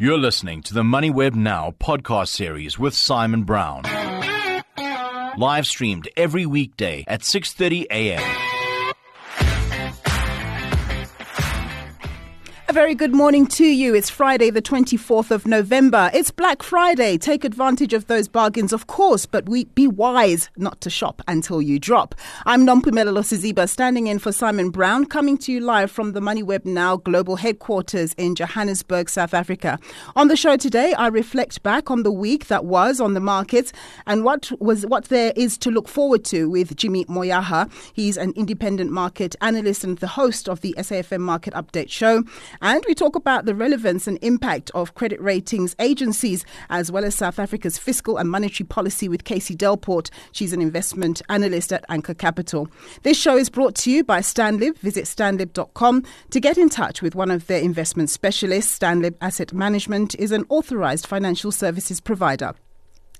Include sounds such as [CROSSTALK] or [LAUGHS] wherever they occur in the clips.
You're listening to the MoneyWeb Now podcast series with Simon Brown. Live streamed every weekday at 6:30 a.m. very good morning to you. It's Friday, the 24th of November. It's Black Friday. Take advantage of those bargains, of course, but we be wise not to shop until you drop. I'm Nompumelelo Siziba, standing in for Simon Brown, coming to you live from the MoneyWeb Now global headquarters in Johannesburg, South Africa. On the show today, I reflect back on the week that was on the markets and what was what there is to look forward to with Jimmy Moyaha. He's an independent market analyst and the host of the SAFM Market Update show. And we talk about the relevance and impact of credit ratings agencies, as well as South Africa's fiscal and monetary policy with Casey Delport. She's an investment analyst at Anchor Capital. This show is brought to you by Stanlib. Visit stanlib.com to get in touch with one of their investment specialists. Stanlib Asset Management is an authorized financial services provider.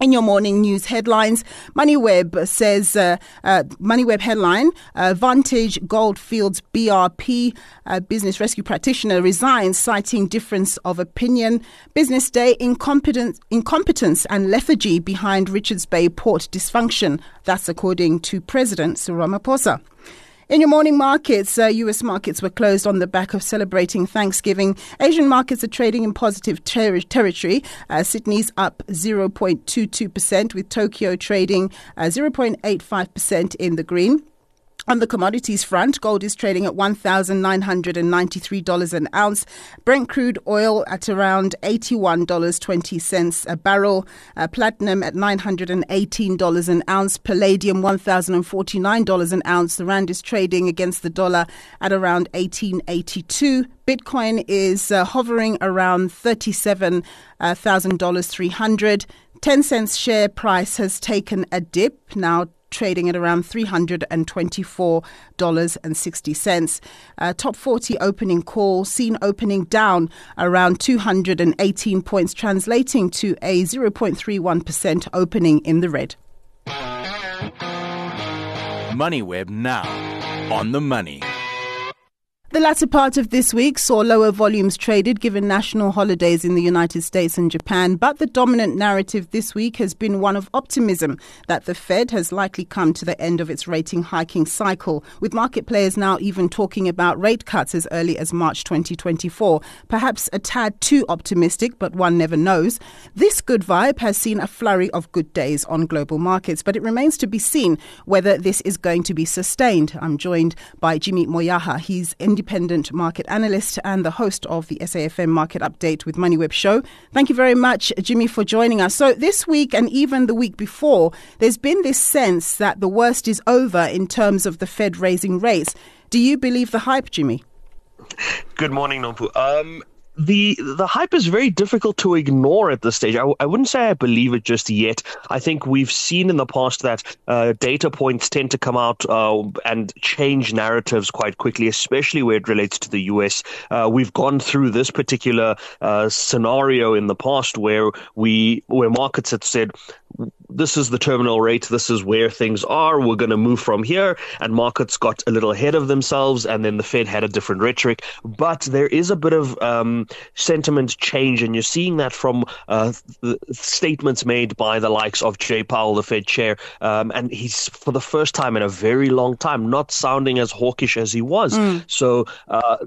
In your morning news headlines, MoneyWeb says, uh, uh, MoneyWeb headline, uh, Vantage Goldfields BRP uh, business rescue practitioner resigns, citing difference of opinion. Business Day, incompetence, incompetence and lethargy behind Richards Bay port dysfunction. That's according to President Cyril Ramaphosa. In your morning markets, uh, US markets were closed on the back of celebrating Thanksgiving. Asian markets are trading in positive ter- territory. Uh, Sydney's up 0.22%, with Tokyo trading uh, 0.85% in the green. On the commodities front, gold is trading at $1,993 an ounce. Brent crude oil at around $81.20 a barrel. Uh, platinum at $918 an ounce. Palladium $1,049 an ounce. The rand is trading against the dollar at around 1882. Bitcoin is uh, hovering around $37,000, 300. Tencent's share price has taken a dip, now trading at around $324.60. Uh, top 40 opening call seen opening down around 218 points, translating to a 0.31% opening in the red. MoneyWeb now on the money. The latter part of this week saw lower volumes traded given national holidays in the United States and Japan, but the dominant narrative this week has been one of optimism that the Fed has likely come to the end of its rating hiking cycle, with market players now even talking about rate cuts as early as March 2024. Perhaps a tad too optimistic, but one never knows. This good vibe has seen a flurry of good days on global markets, but it remains to be seen whether this is going to be sustained. I'm joined by Jimmy Moyaha. He's in independent market analyst and the host of the SAFM Market Update with MoneyWeb Show. Thank you very much, Jimmy, for joining us. So, this week and even the week before, there's been this sense that the worst is over in terms of the Fed raising rates. Do you believe the hype, Jimmy? Good morning, Nompu. Um, the the hype is very difficult to ignore at this stage. I, I wouldn't say I believe it just yet. I think we've seen in the past that uh, data points tend to come out uh, and change narratives quite quickly, especially where it relates to the US. Uh, we've gone through this particular uh, scenario in the past where we where markets had said this is the terminal rate, this is where things are, we're going to move from here. And markets got a little ahead of themselves, and then the Fed had a different rhetoric. But there is a bit of um, sentiment change, and you're seeing that from uh, statements made by the likes of Jay Powell, the Fed chair. Um, and he's, for the first time in a very long time, not sounding as hawkish as he was. Mm. So uh,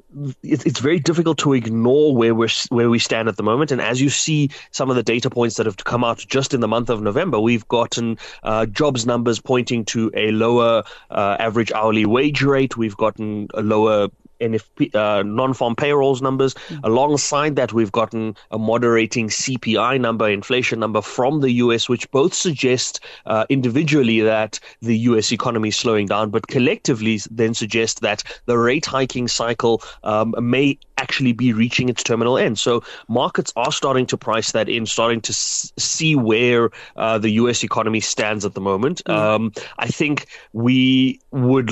it, it's very difficult to ignore where, we're, where we stand at the moment. And as you see some of the data points that have come out just in the month of November, we we've gotten uh, jobs numbers pointing to a lower uh, average hourly wage rate. We've gotten a lower NFP, uh, non-farm payrolls numbers. Mm-hmm. Alongside that, we've gotten a moderating CPI number, inflation number from the US, which both suggest uh, individually that the US economy is slowing down, but collectively then suggest that the rate hiking cycle um, may actually be reaching its terminal end. So markets are starting to price that in, starting to s- see where uh, the US economy stands at the moment. Mm-hmm. Um, I think we would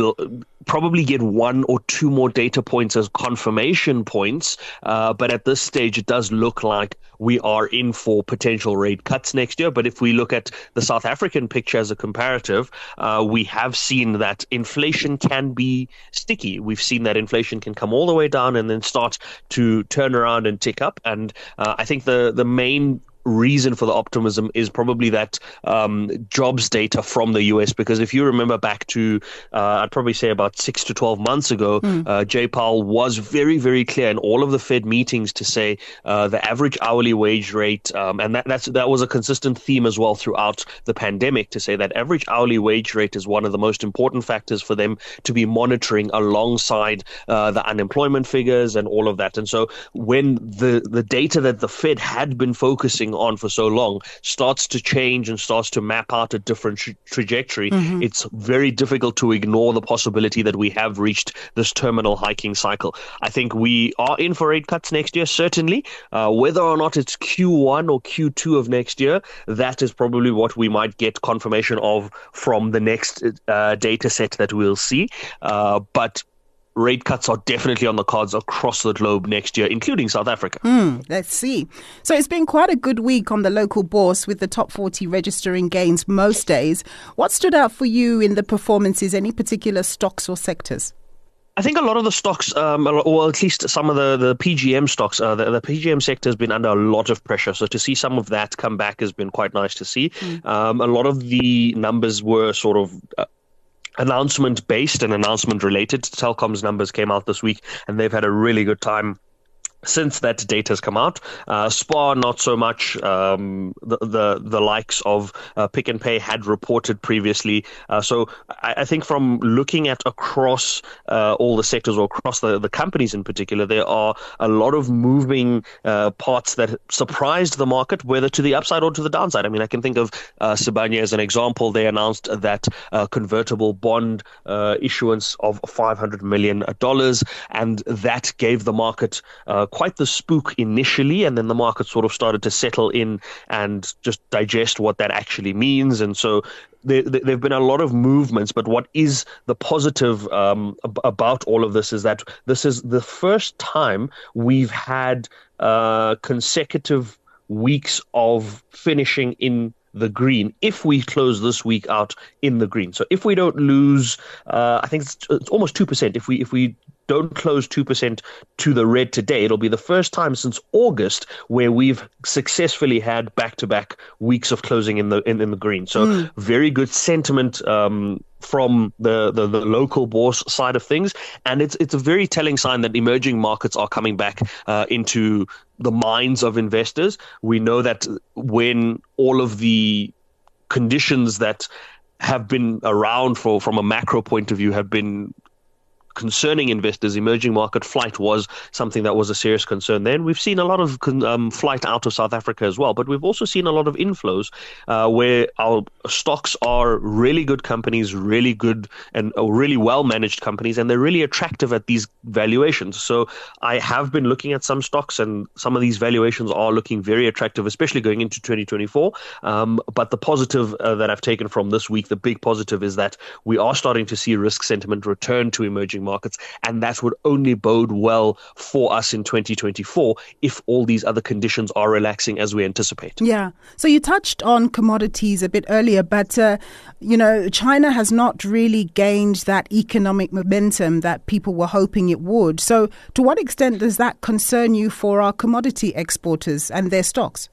probably get one or two more data points as confirmation points. Uh, but at this stage, it does look like we are in for potential rate cuts next year. But if we look at the South African picture as a comparative, uh, we have seen that inflation can be sticky. We've seen that inflation can come all the way down and then start to turn around and tick up. And uh, I think the the main reason for the optimism is probably that um, jobs data from the US. Because if you remember back to, uh, I'd probably say about six to 12 months ago, mm. uh, Jay Powell was very, very clear in all of the Fed meetings to say uh, the average hourly wage rate, um, and that, that's, that was a consistent theme as well throughout the pandemic to say that average hourly wage rate is one of the most important factors for them to be monitoring alongside uh, the unemployment figures and all of that. And so when the, the data that the Fed had been focusing on for so long starts to change and starts to map out a different tra- trajectory, mm-hmm. it's very difficult to ignore the possibility that we have reached this terminal hiking cycle. I think we are in for rate cuts next year, certainly. Uh, whether or not it's Q1 or Q2 of next year, that is probably what we might get confirmation of from the next uh, data set that we'll see. Uh, but rate cuts are definitely on the cards across the globe next year, including South Africa. Mm, let's see. So it's been quite a good week on the local bourse with the top 40 registering gains most days. What stood out for you in the performances? Any particular stocks or sectors? I think a lot of the stocks, um, or at least some of the, the PGM stocks, uh, the, the, PGM sector has been under a lot of pressure. So to see some of that come back has been quite nice to see. Mm. Um, a lot of the numbers were sort of uh, announcement based and announcement related. Telkom's numbers came out this week, and they've had a really good time since that data has come out. Uh, Spar, not so much. Um, the, the, the likes of uh, Pick n Pay had reported previously. Uh, so I, I, think from looking at across uh, all the sectors or across the, the companies in particular, there are a lot of moving uh, parts that surprised the market, whether to the upside or to the downside. I mean, I can think of uh, as an example. They announced that uh, convertible bond issuance of $500 million, and that gave the market quite the spook initially, and then the market sort of started to settle in and just digest what that actually means. And so there, have been a lot of movements, but what is the positive um, about all of this is that this is the first time we've had uh, consecutive weeks of finishing in the green if we close this week out in the green. So if we don't lose, uh, I think it's, it's almost two percent. If we if we don't close 2% to the red today. It'll be the first time since August where we've successfully had back to back weeks of closing in the in, in the green. So mm. very good sentiment um, from the, the, the, local bourse side of things. And it's it's a very telling sign that emerging markets are coming back uh, into the minds of investors. We know that when all of the conditions that have been around for from a macro point of view have been concerning investors, emerging market flight was something that was a serious concern then. We've seen a lot of um, flight out of South Africa as well, but we've also seen a lot of inflows uh, where our stocks are really good companies, really good and uh, really well managed companies, and they're really attractive at these valuations. So I have been looking at some stocks, and some of these valuations are looking very attractive, especially going into 2024. Um, but the positive uh, that I've taken from this week, the big positive, is that we are starting to see risk sentiment return to emerging markets, and that would only bode well for us in 2024 if all these other conditions are relaxing as we anticipate. Yeah. So you touched on commodities a bit earlier, but uh, you know China has not really gained that economic momentum that people were hoping it would. So to what extent does that concern you for our commodity exporters and their stocks?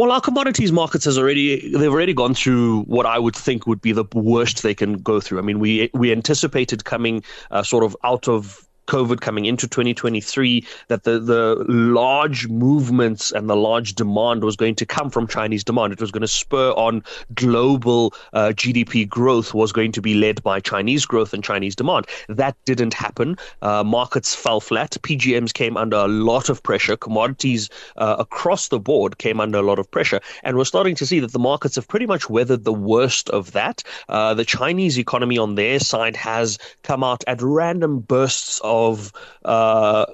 Well, our commodities markets has already they've already gone through what I would think would be the worst they can go through. I mean, we we anticipated coming uh, sort of out of COVID coming into 2023 that the, the large movements and the large demand was going to come from Chinese demand. It was going to spur on global uh, GDP growth was going to be led by Chinese growth and Chinese demand. That didn't happen. Uh, markets fell flat. PGMs came under a lot of pressure. Commodities uh, across the board came under a lot of pressure. And we're starting to see that the markets have pretty much weathered the worst of that. Uh, the Chinese economy on their side has come out at random bursts of of uh,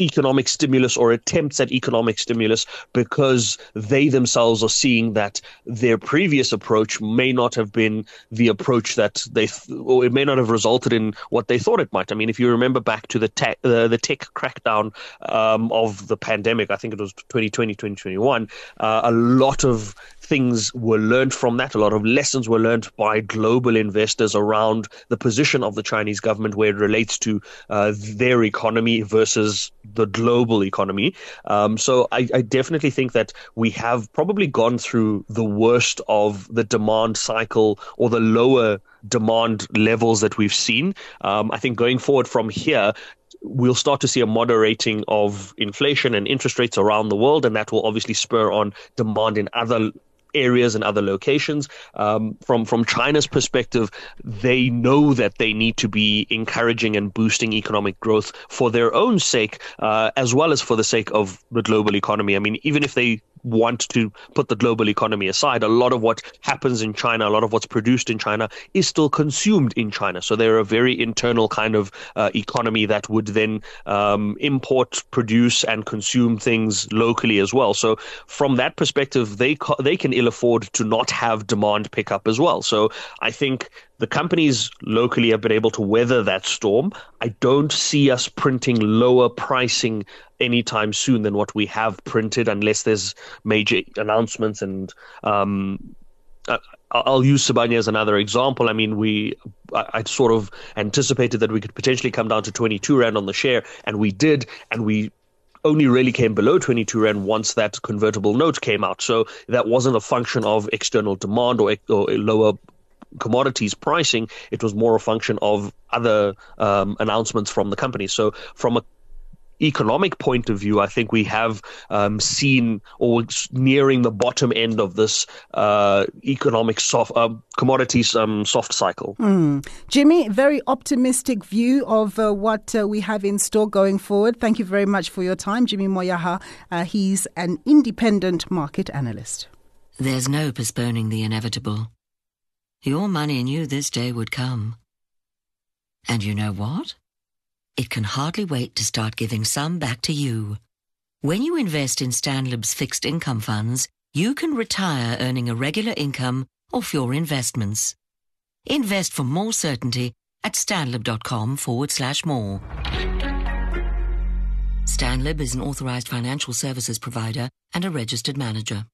economic stimulus or attempts at economic stimulus because they themselves are seeing that their previous approach may not have been the approach that they, th- or it may not have resulted in what they thought it might. I mean, if you remember back to the tech, uh, the tech crackdown um, of the pandemic, I think it was 2020, 2021, uh, a lot of things were learned from that. A lot of lessons were learned by global investors around the position of the Chinese government where it relates to uh, their economy versus the global economy. Um, so I, I, definitely think that we have probably gone through the worst of the demand cycle or the lower demand levels that we've seen. Um, I think going forward from here, we'll start to see a moderating of inflation and interest rates around the world, and that will obviously spur on demand in other areas and other locations. Um, from from China's perspective, they know that they need to be encouraging and boosting economic growth for their own sake, uh, as well as for the sake of the global economy. I mean, even if they want to put the global economy aside, a lot of what happens in China, a lot of what's produced in China is still consumed in China. So they're a very internal kind of uh, economy that would then um, import, produce, and consume things locally as well. So from that perspective, they co- they can ill afford to not have demand pick up as well. So I think the companies locally have been able to weather that storm. I don't see us printing lower pricing anytime soon than what we have printed, unless there's major announcements. And um, I'll use Sibanye as another example. I mean, we I sort of anticipated that we could potentially come down to 22 rand on the share, and we did, and we only really came below 22 rand once that convertible note came out. So that wasn't a function of external demand or, or lower commodities pricing. It was more a function of other um, announcements from the company. So from a economic point of view, I think we have um, seen or nearing the bottom end of this uh, economic soft uh, commodities um, soft cycle. Mm. Jimmy, very optimistic view of uh, what uh, we have in store going forward. Thank you very much for your time, Jimmy Moyaha. Uh, he's an independent market analyst. There's no postponing the inevitable. Your money knew this day would come. And you know what? It can hardly wait to start giving some back to you. When you invest in Stanlib's fixed income funds, you can retire earning a regular income off your investments. Invest for more certainty at stanlib.com forward slash more. Stanlib is an authorized financial services provider and a registered manager.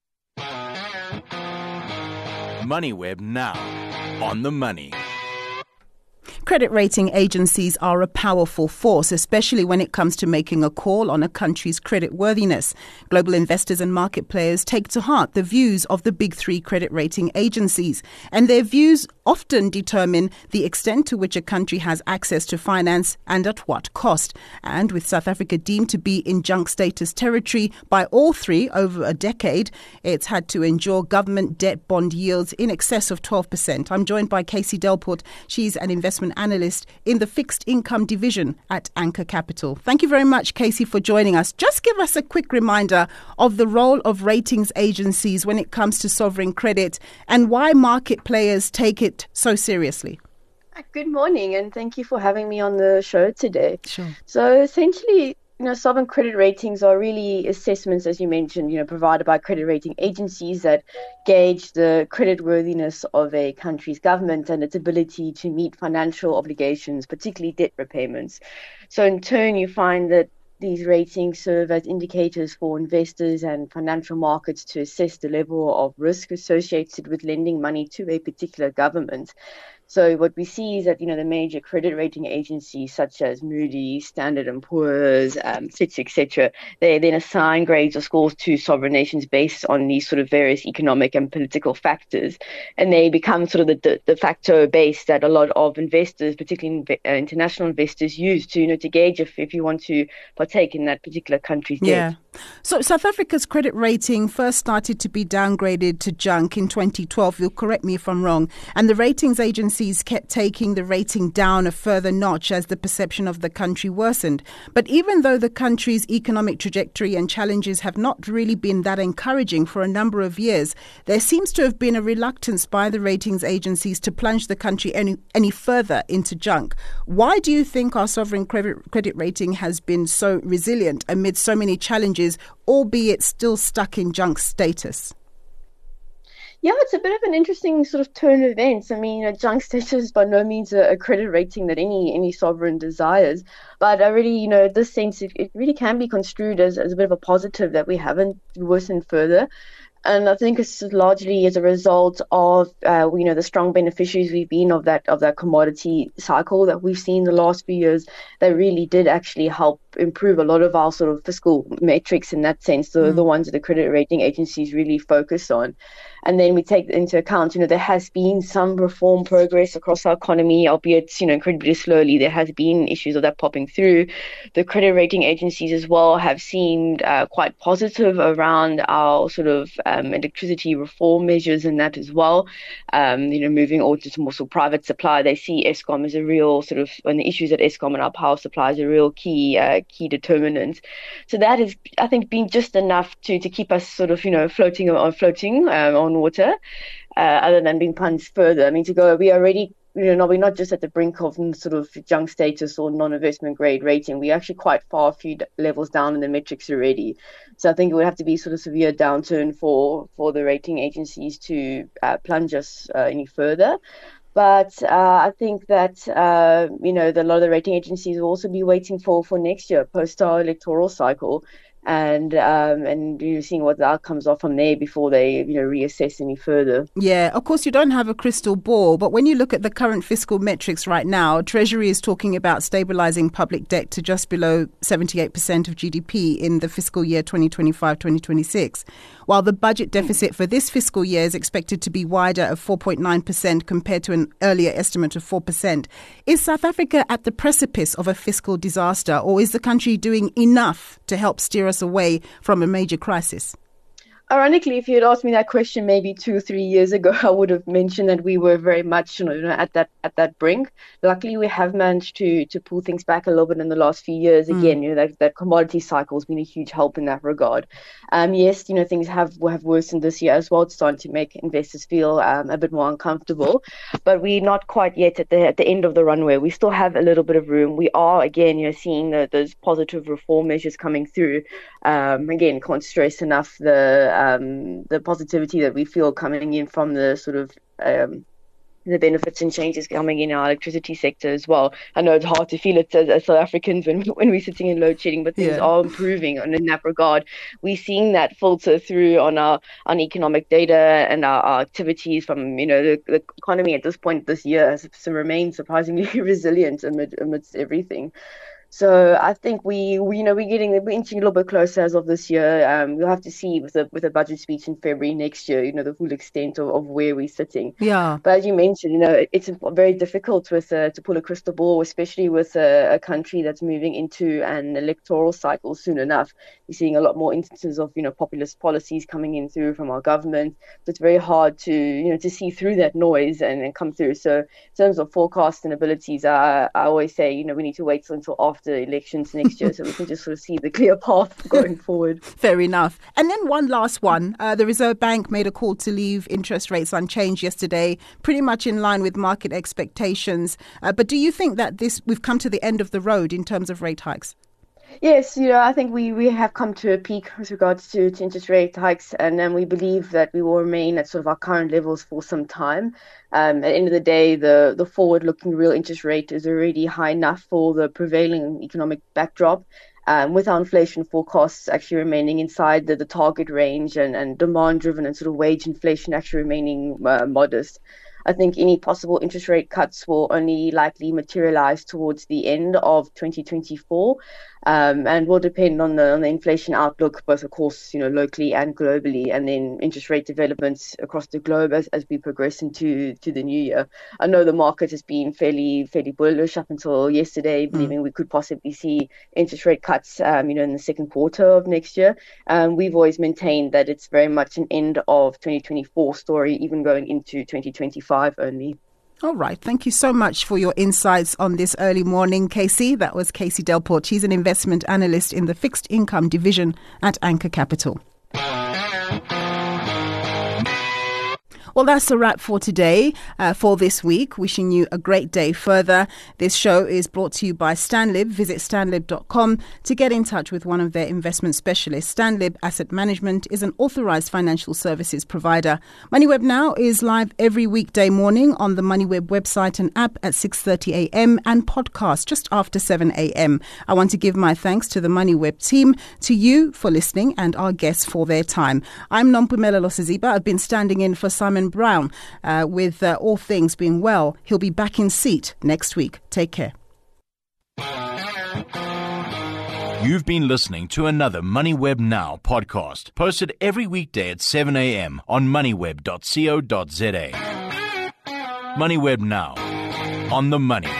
MoneyWeb now on the money. Credit rating agencies are a powerful force, especially when it comes to making a call on a country's credit worthiness. Global investors and market players take to heart the views of the big three credit rating agencies, and their views often determine the extent to which a country has access to finance and at what cost. And with South Africa deemed to be in junk status territory by all three over a decade, it's had to endure government debt bond yields in excess of 12%. I'm joined by Casey Delport. She's an investment analyst in the fixed income division at Anchor Capital. Thank you very much, Casey, for joining us. Just give us a quick reminder of the role of ratings agencies when it comes to sovereign credit and why market players take it so seriously. Good morning, and thank you for having me on the show today. Sure. So, essentially, you know, sovereign credit ratings are really assessments, as you mentioned, you know, provided by credit rating agencies that gauge the credit worthiness of a country's government and its ability to meet financial obligations, particularly debt repayments. So, in turn, you find that these ratings serve as indicators for investors and financial markets to assess the level of risk associated with lending money to a particular government. So what we see is that you know the major credit rating agencies such as Moody's, Standard and Poor's, um, Fitch, etc., they then assign grades or scores to sovereign nations based on these sort of various economic and political factors, and they become sort of the de, de facto base that a lot of investors, particularly in, uh, international investors, use to you know to gauge if, if you want to partake in that particular country's yeah. So, South Africa's credit rating first started to be downgraded to junk in 2012. You'll correct me if I'm wrong. And the ratings agencies kept taking the rating down a further notch as the perception of the country worsened. But even though the country's economic trajectory and challenges have not really been that encouraging for a number of years, there seems to have been a reluctance by the ratings agencies to plunge the country any, any further into junk. Why do you think our sovereign credit, credit rating has been so resilient amid so many challenges, albeit still stuck in junk status? Yeah, it's a bit of an interesting sort of turn of events. I mean, you know, junk [LAUGHS] status is by no means a, a, credit rating that any any sovereign desires, but I really, you know, this sense it, it really can be construed as, as a bit of a positive that we haven't worsened further and I think it's largely as a result of uh, you know the strong beneficiaries we've been of that of that commodity cycle that we've seen the last few years that really did actually help improve a lot of our sort of fiscal metrics in that sense, the mm. the ones that the credit rating agencies really focus on. And then we take into account, you know, there has been some reform progress across our economy, albeit, you know, incredibly slowly. There has been issues of that popping through. The credit rating agencies as well have seemed uh, quite positive around our sort of um, electricity reform measures and that as well. Um, you know, moving all to more sort of private supply. They see Eskom as a real sort of, and the issues at Eskom and our power supply is a real key uh, key determinant. So that has, I think, been just enough to to keep us sort of, you know, floating on floating um, on water, uh, other than being punched further. I mean, to go, we already you know, we're not just at the brink of sort of junk status or non-investment grade rating. We're actually quite far a few levels down in the metrics already. So I think it would have to be sort of severe downturn for for the rating agencies to uh, plunge us uh, any further. But uh, I think that uh, you know the, a lot of the rating agencies will also be waiting for for next year post our electoral cycle and um, and you know, seeing what the outcomes are from there before they you know reassess any further. Yeah, of course you don't have a crystal ball, but when you look at the current fiscal metrics right now, Treasury is talking about stabilizing public debt to just below 78% of GDP in the fiscal year 2025-2026, while the budget deficit for this fiscal year is expected to be wider at 4.9% compared to an earlier estimate of 4%. Is South Africa at the precipice of a fiscal disaster or is the country doing enough to help steer us us away from a major crisis? Ironically, if you had asked me that question maybe two or three years ago, [LAUGHS] I would have mentioned that we were very much, you know, at that at that brink. Luckily, we have managed to to pull things back a little bit in the last few years. Mm. Again, you know, that, that commodity cycle has been a huge help in that regard. Um, yes, you know, things have have worsened this year as well. It's starting to make investors feel um, a bit more uncomfortable, but we're not quite yet at the at the end of the runway. We still have a little bit of room. We are again, you know, seeing the, those positive reform measures coming through. Um, again, can't stress enough the um, the positivity that we feel coming in from the sort of um, the benefits and changes coming in our electricity sector as well. I know it's hard to feel it as, as South Africans when [LAUGHS] when we're sitting in load shedding, but things yeah. are improving and in that regard. We're seeing that filter through on our on economic data and our, our activities from you know the, the, economy at this point this year has remained surprisingly [LAUGHS] resilient amid, amidst everything. So I think we, we, you know, we're getting we're inching a little bit closer as of this year. Um, we'll have to see with the with a budget speech in February next year. You know, the full extent of, of where we're sitting. Yeah. But as you mentioned, you know, it's very difficult with uh, to pull a crystal ball, especially with a, a, country that's moving into an electoral cycle soon enough. You're seeing a lot more instances of you know populist policies coming in through from our government. So it's very hard to you know to see through that noise and, and come through. So in terms of forecast and abilities, I, I always say you know we need to wait until after after elections next year, so we can just sort of see the clear path [LAUGHS] going forward. Fair enough. And then one last one. Uh, the Reserve Bank made a call to leave interest rates unchanged yesterday, pretty much in line with market expectations. Uh, but do you think that this we've come to the end of the road in terms of rate hikes? Yes, you know, I think we, we have come to a peak with regards to, to interest rate hikes, and then we believe that we will remain at sort of our current levels for some time. Um, at the end of the day, the, the forward looking real interest rate is already high enough for the prevailing economic backdrop. Um, with our inflation forecasts actually remaining inside the, the target range and, and demand driven and sort of wage inflation actually remaining uh, modest. I think any possible interest rate cuts will only likely materialize towards the end of 2024. Um, and will depend on the on the inflation outlook, both of course, you know, locally and globally, and then interest rate developments across the globe as, as we progress into to the new year. I know the market has been fairly fairly bullish up until yesterday, mm. believing we could possibly see interest rate cuts, um, you know, in the second quarter of next year. Um, we've always maintained that it's very much an end of 2024 story, even going into 2025 only. All right. Thank you so much for your insights on this early morning, Casey. That was Casey Delport. She's an investment analyst in the fixed income division at Anchor Capital. Well, that's a wrap for today, uh, for this week. Wishing you a great day further. This show is brought to you by Stanlib. Visit stanlib.com to get in touch with one of their investment specialists. Stanlib Asset Management is an authorized financial services provider. MoneyWeb Now is live every weekday morning on the MoneyWeb website and app at 6:30 a.m. and podcast just after 7 a.m. I want to give my thanks to the MoneyWeb team, to you for listening, and our guests for their time. I'm Nompumelelo Losiziba. I've been standing in for Simon Brown uh, with uh, all things being well. He'll be back in seat next week. Take care. You've been listening to another MoneyWeb Now podcast, posted every weekday at 7 a.m. on moneyweb.co.za. MoneyWeb Now, on the money.